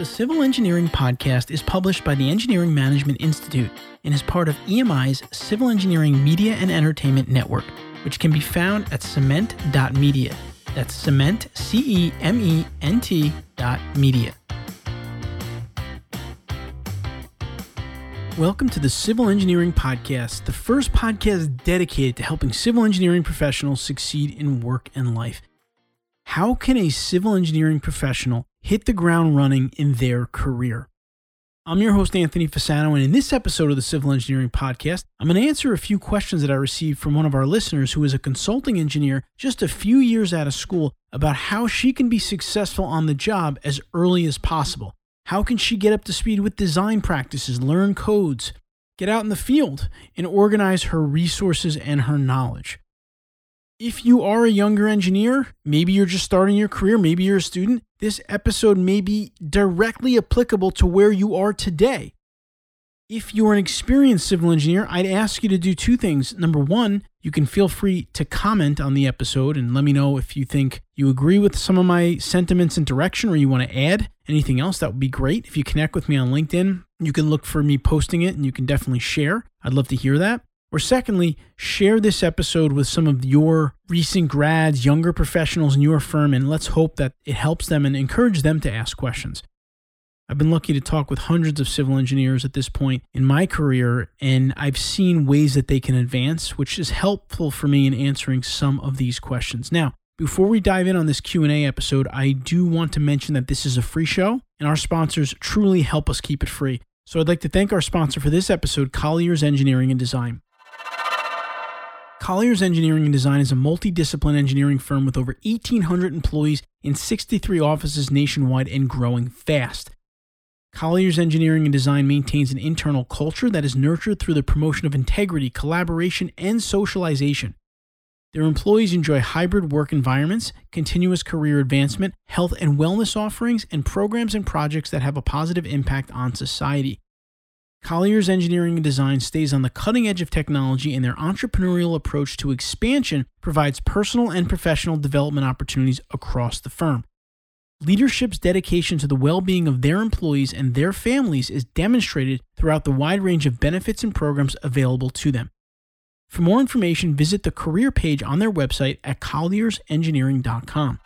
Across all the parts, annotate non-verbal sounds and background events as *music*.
The Civil Engineering Podcast is published by the Engineering Management Institute and is part of EMI's Civil Engineering Media and Entertainment Network, which can be found at cement.media. That's cement, C E M E N T dot media. Welcome to the Civil Engineering Podcast, the first podcast dedicated to helping civil engineering professionals succeed in work and life. How can a civil engineering professional hit the ground running in their career? I'm your host, Anthony Fasano, and in this episode of the Civil Engineering Podcast, I'm going to answer a few questions that I received from one of our listeners who is a consulting engineer just a few years out of school about how she can be successful on the job as early as possible. How can she get up to speed with design practices, learn codes, get out in the field, and organize her resources and her knowledge? If you are a younger engineer, maybe you're just starting your career, maybe you're a student, this episode may be directly applicable to where you are today. If you're an experienced civil engineer, I'd ask you to do two things. Number one, you can feel free to comment on the episode and let me know if you think you agree with some of my sentiments and direction or you want to add anything else. That would be great. If you connect with me on LinkedIn, you can look for me posting it and you can definitely share. I'd love to hear that. Or secondly, share this episode with some of your recent grads, younger professionals in your firm, and let's hope that it helps them and encourage them to ask questions. I've been lucky to talk with hundreds of civil engineers at this point in my career, and I've seen ways that they can advance, which is helpful for me in answering some of these questions. Now, before we dive in on this Q&A episode, I do want to mention that this is a free show, and our sponsors truly help us keep it free. So I'd like to thank our sponsor for this episode, Colliers Engineering and Design. Colliers Engineering and Design is a multidiscipline engineering firm with over 1,800 employees in 63 offices nationwide and growing fast. Colliers Engineering and Design maintains an internal culture that is nurtured through the promotion of integrity, collaboration, and socialization. Their employees enjoy hybrid work environments, continuous career advancement, health and wellness offerings, and programs and projects that have a positive impact on society. Colliers Engineering and Design stays on the cutting edge of technology, and their entrepreneurial approach to expansion provides personal and professional development opportunities across the firm. Leadership's dedication to the well being of their employees and their families is demonstrated throughout the wide range of benefits and programs available to them. For more information, visit the career page on their website at colliersengineering.com.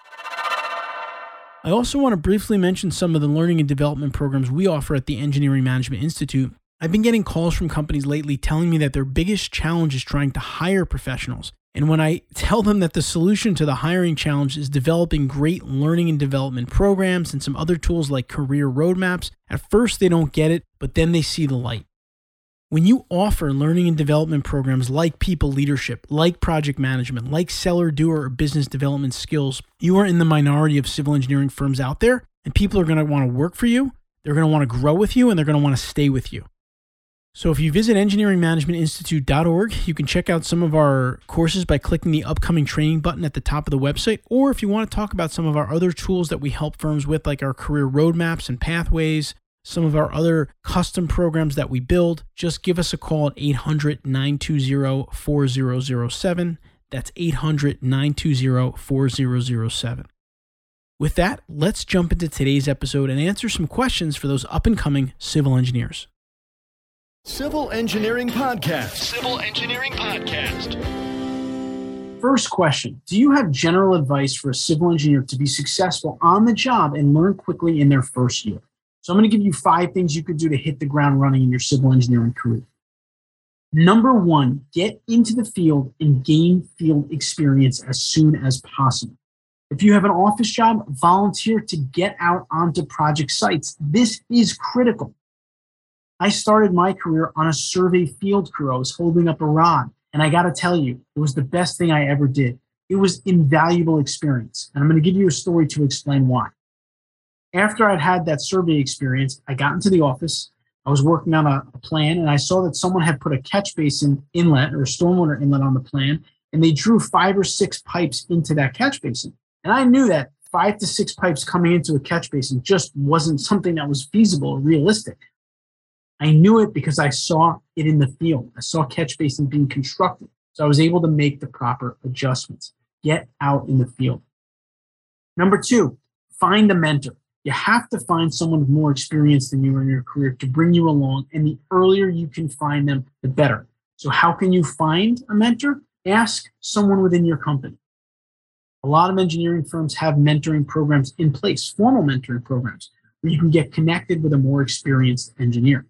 I also want to briefly mention some of the learning and development programs we offer at the Engineering Management Institute I've been getting calls from companies lately telling me that their biggest challenge is trying to hire professionals. And when I tell them that the solution to the hiring challenge is developing great learning and development programs and some other tools like career roadmaps, at first they don't get it, but then they see the light. When you offer learning and development programs like people leadership, like project management, like seller doer or business development skills, you are in the minority of civil engineering firms out there, and people are going to want to work for you, they're going to want to grow with you, and they're going to want to stay with you. So if you visit engineeringmanagementinstitute.org, you can check out some of our courses by clicking the upcoming training button at the top of the website. Or if you want to talk about some of our other tools that we help firms with, like our career roadmaps and pathways, some of our other custom programs that we build, just give us a call at 800 920 4007. That's 800 920 4007. With that, let's jump into today's episode and answer some questions for those up and coming civil engineers. Civil Engineering Podcast. Civil Engineering Podcast. First question Do you have general advice for a civil engineer to be successful on the job and learn quickly in their first year? So, I'm going to give you five things you could do to hit the ground running in your civil engineering career. Number one, get into the field and gain field experience as soon as possible. If you have an office job, volunteer to get out onto project sites. This is critical. I started my career on a survey field crew. I was holding up a rod. And I got to tell you, it was the best thing I ever did. It was invaluable experience. And I'm going to give you a story to explain why. After I'd had that survey experience, I got into the office. I was working on a, a plan and I saw that someone had put a catch basin inlet or a stormwater inlet on the plan. And they drew five or six pipes into that catch basin. And I knew that five to six pipes coming into a catch basin just wasn't something that was feasible or realistic. I knew it because I saw it in the field. I saw catch basin being constructed. So I was able to make the proper adjustments. Get out in the field. Number two, find a mentor. You have to find someone more experience than you in your career to bring you along. And the earlier you can find them, the better. So, how can you find a mentor? Ask someone within your company. A lot of engineering firms have mentoring programs in place, formal mentoring programs, where you can get connected with a more experienced engineer.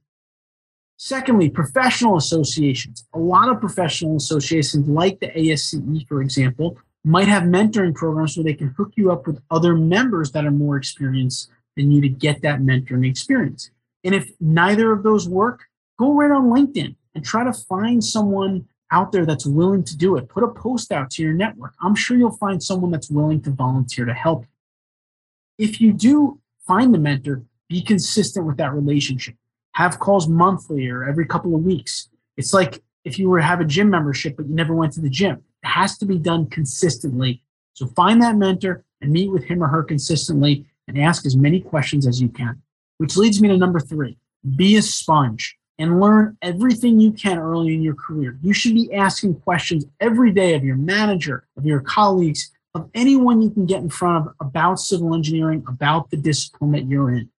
Secondly, professional associations. A lot of professional associations, like the ASCE, for example, might have mentoring programs where they can hook you up with other members that are more experienced than you to get that mentoring experience. And if neither of those work, go right on LinkedIn and try to find someone out there that's willing to do it. Put a post out to your network. I'm sure you'll find someone that's willing to volunteer to help. If you do find the mentor, be consistent with that relationship. Have calls monthly or every couple of weeks. It's like if you were to have a gym membership, but you never went to the gym. It has to be done consistently. So find that mentor and meet with him or her consistently and ask as many questions as you can. Which leads me to number three be a sponge and learn everything you can early in your career. You should be asking questions every day of your manager, of your colleagues, of anyone you can get in front of about civil engineering, about the discipline that you're in.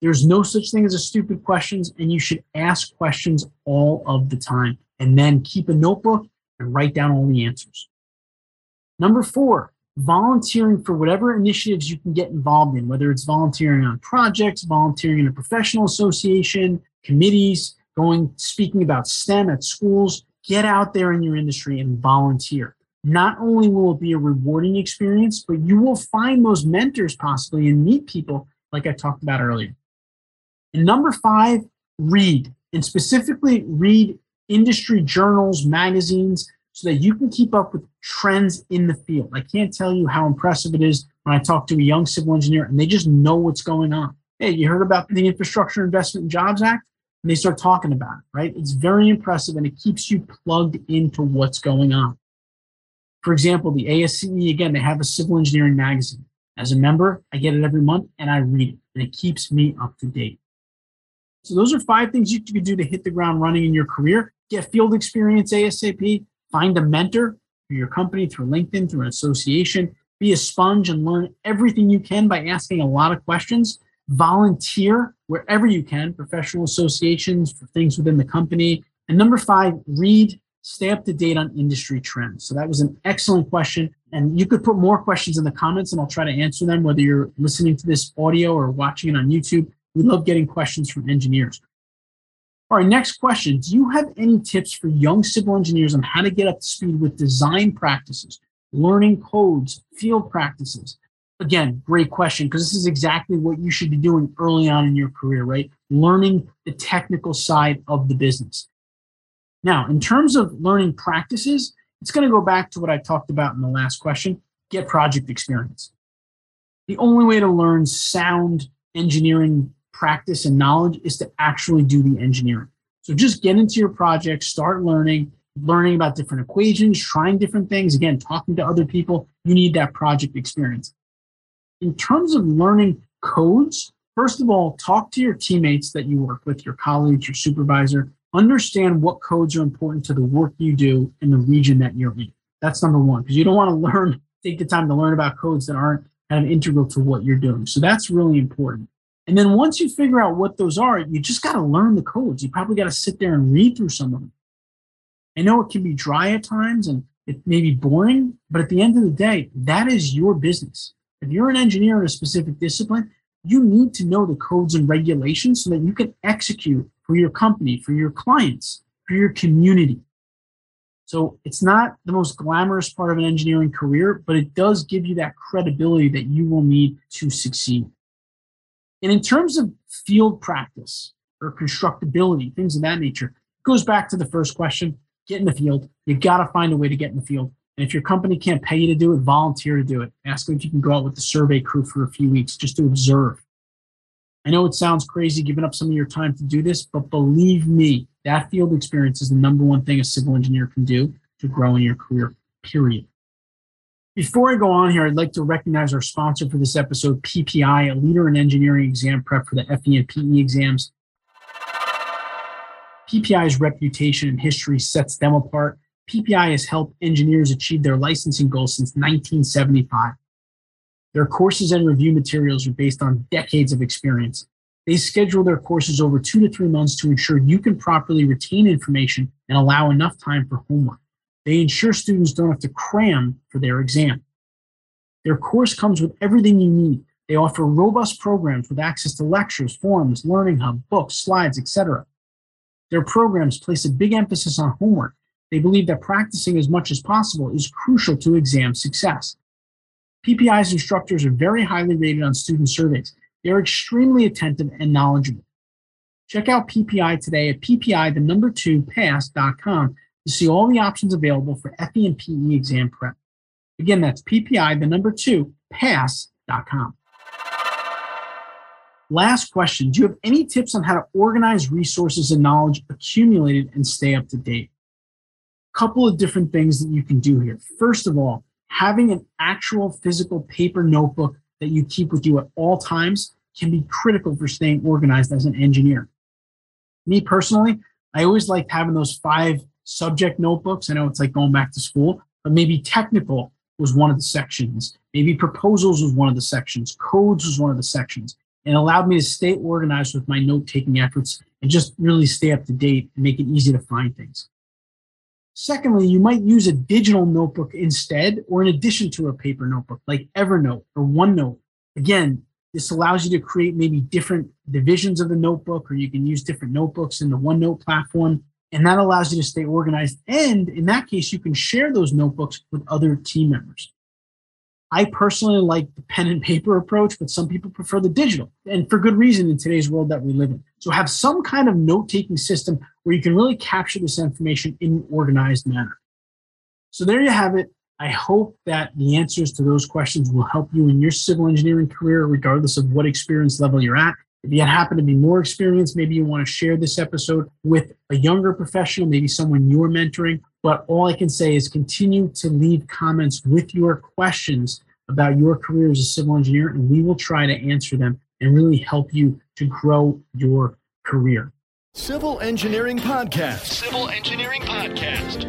There's no such thing as a stupid questions, and you should ask questions all of the time and then keep a notebook and write down all the answers. Number four, volunteering for whatever initiatives you can get involved in, whether it's volunteering on projects, volunteering in a professional association, committees, going speaking about STEM at schools. Get out there in your industry and volunteer. Not only will it be a rewarding experience, but you will find those mentors possibly and meet people like I talked about earlier. And number five, read and specifically read industry journals, magazines, so that you can keep up with trends in the field. I can't tell you how impressive it is when I talk to a young civil engineer and they just know what's going on. Hey, you heard about the Infrastructure Investment and Jobs Act? And they start talking about it, right? It's very impressive and it keeps you plugged into what's going on. For example, the ASCE, again, they have a civil engineering magazine. As a member, I get it every month and I read it, and it keeps me up to date. So, those are five things you could do to hit the ground running in your career. Get field experience ASAP, find a mentor for your company through LinkedIn, through an association, be a sponge and learn everything you can by asking a lot of questions. Volunteer wherever you can, professional associations for things within the company. And number five, read, stay up to date on industry trends. So that was an excellent question. And you could put more questions in the comments and I'll try to answer them, whether you're listening to this audio or watching it on YouTube. We love getting questions from engineers. All right, next question. Do you have any tips for young civil engineers on how to get up to speed with design practices, learning codes, field practices? Again, great question, because this is exactly what you should be doing early on in your career, right? Learning the technical side of the business. Now, in terms of learning practices, it's going to go back to what I talked about in the last question get project experience. The only way to learn sound engineering practice and knowledge is to actually do the engineering. So just get into your project, start learning, learning about different equations, trying different things. Again, talking to other people. You need that project experience. In terms of learning codes, first of all, talk to your teammates that you work with, your colleagues, your supervisor. Understand what codes are important to the work you do in the region that you're in. That's number one, because you don't want to *laughs* learn, take the time to learn about codes that aren't kind of integral to what you're doing. So that's really important. And then once you figure out what those are, you just got to learn the codes. You probably got to sit there and read through some of them. I know it can be dry at times and it may be boring, but at the end of the day, that is your business. If you're an engineer in a specific discipline, you need to know the codes and regulations so that you can execute for your company, for your clients, for your community. So it's not the most glamorous part of an engineering career, but it does give you that credibility that you will need to succeed. And in terms of field practice or constructability, things of that nature, it goes back to the first question get in the field. You got to find a way to get in the field. And if your company can't pay you to do it, volunteer to do it. Ask them if you can go out with the survey crew for a few weeks just to observe. I know it sounds crazy giving up some of your time to do this, but believe me, that field experience is the number one thing a civil engineer can do to grow in your career, period. Before I go on here, I'd like to recognize our sponsor for this episode, PPI, a leader in engineering exam prep for the FE and PE exams. PPI's reputation and history sets them apart. PPI has helped engineers achieve their licensing goals since 1975. Their courses and review materials are based on decades of experience. They schedule their courses over two to three months to ensure you can properly retain information and allow enough time for homework. They ensure students don't have to cram for their exam. Their course comes with everything you need. They offer robust programs with access to lectures, forums, learning hub, books, slides, etc. Their programs place a big emphasis on homework. They believe that practicing as much as possible is crucial to exam success. PPI's instructors are very highly rated on student surveys. They are extremely attentive and knowledgeable. Check out PPI today at PPI, the number two, pass.com to see all the options available for FE and PE exam prep. Again, that's PPI, the number two, pass.com. Last question Do you have any tips on how to organize resources and knowledge accumulated and stay up to date? A couple of different things that you can do here. First of all, having an actual physical paper notebook that you keep with you at all times can be critical for staying organized as an engineer. Me personally, I always liked having those five subject notebooks. I know it's like going back to school, but maybe technical was one of the sections. Maybe proposals was one of the sections. Codes was one of the sections. And allowed me to stay organized with my note taking efforts and just really stay up to date and make it easy to find things. Secondly, you might use a digital notebook instead or in addition to a paper notebook like Evernote or OneNote. Again, this allows you to create maybe different divisions of the notebook, or you can use different notebooks in the OneNote platform. And that allows you to stay organized. And in that case, you can share those notebooks with other team members. I personally like the pen and paper approach, but some people prefer the digital, and for good reason in today's world that we live in. So have some kind of note taking system where you can really capture this information in an organized manner. So there you have it. I hope that the answers to those questions will help you in your civil engineering career, regardless of what experience level you're at. If you happen to be more experienced, maybe you want to share this episode with a younger professional, maybe someone you're mentoring. But all I can say is continue to leave comments with your questions about your career as a civil engineer, and we will try to answer them and really help you to grow your career. Civil Engineering Podcast. Civil Engineering Podcast.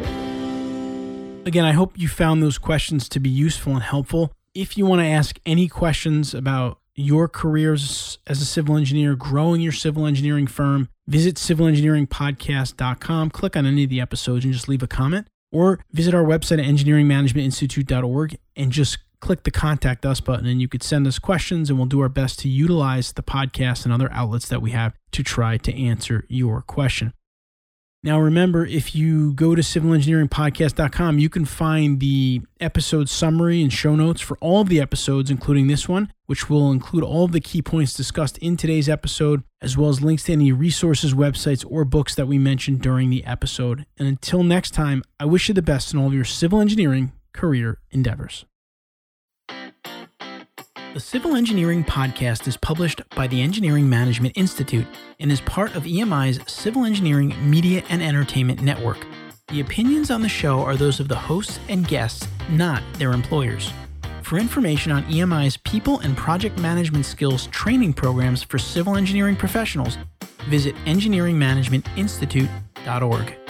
Again, I hope you found those questions to be useful and helpful. If you want to ask any questions about your careers as a civil engineer, growing your civil engineering firm, visit civilengineeringpodcast.com, click on any of the episodes and just leave a comment, or visit our website at engineeringmanagementinstitute.org and just click the contact us button and you could send us questions and we'll do our best to utilize the podcast and other outlets that we have to try to answer your question. Now, remember, if you go to civilengineeringpodcast.com, you can find the episode summary and show notes for all of the episodes, including this one, which will include all of the key points discussed in today's episode, as well as links to any resources, websites, or books that we mentioned during the episode. And until next time, I wish you the best in all of your civil engineering career endeavors. The Civil Engineering Podcast is published by the Engineering Management Institute and is part of EMI's Civil Engineering Media and Entertainment Network. The opinions on the show are those of the hosts and guests, not their employers. For information on EMI's people and project management skills training programs for civil engineering professionals, visit engineeringmanagementinstitute.org.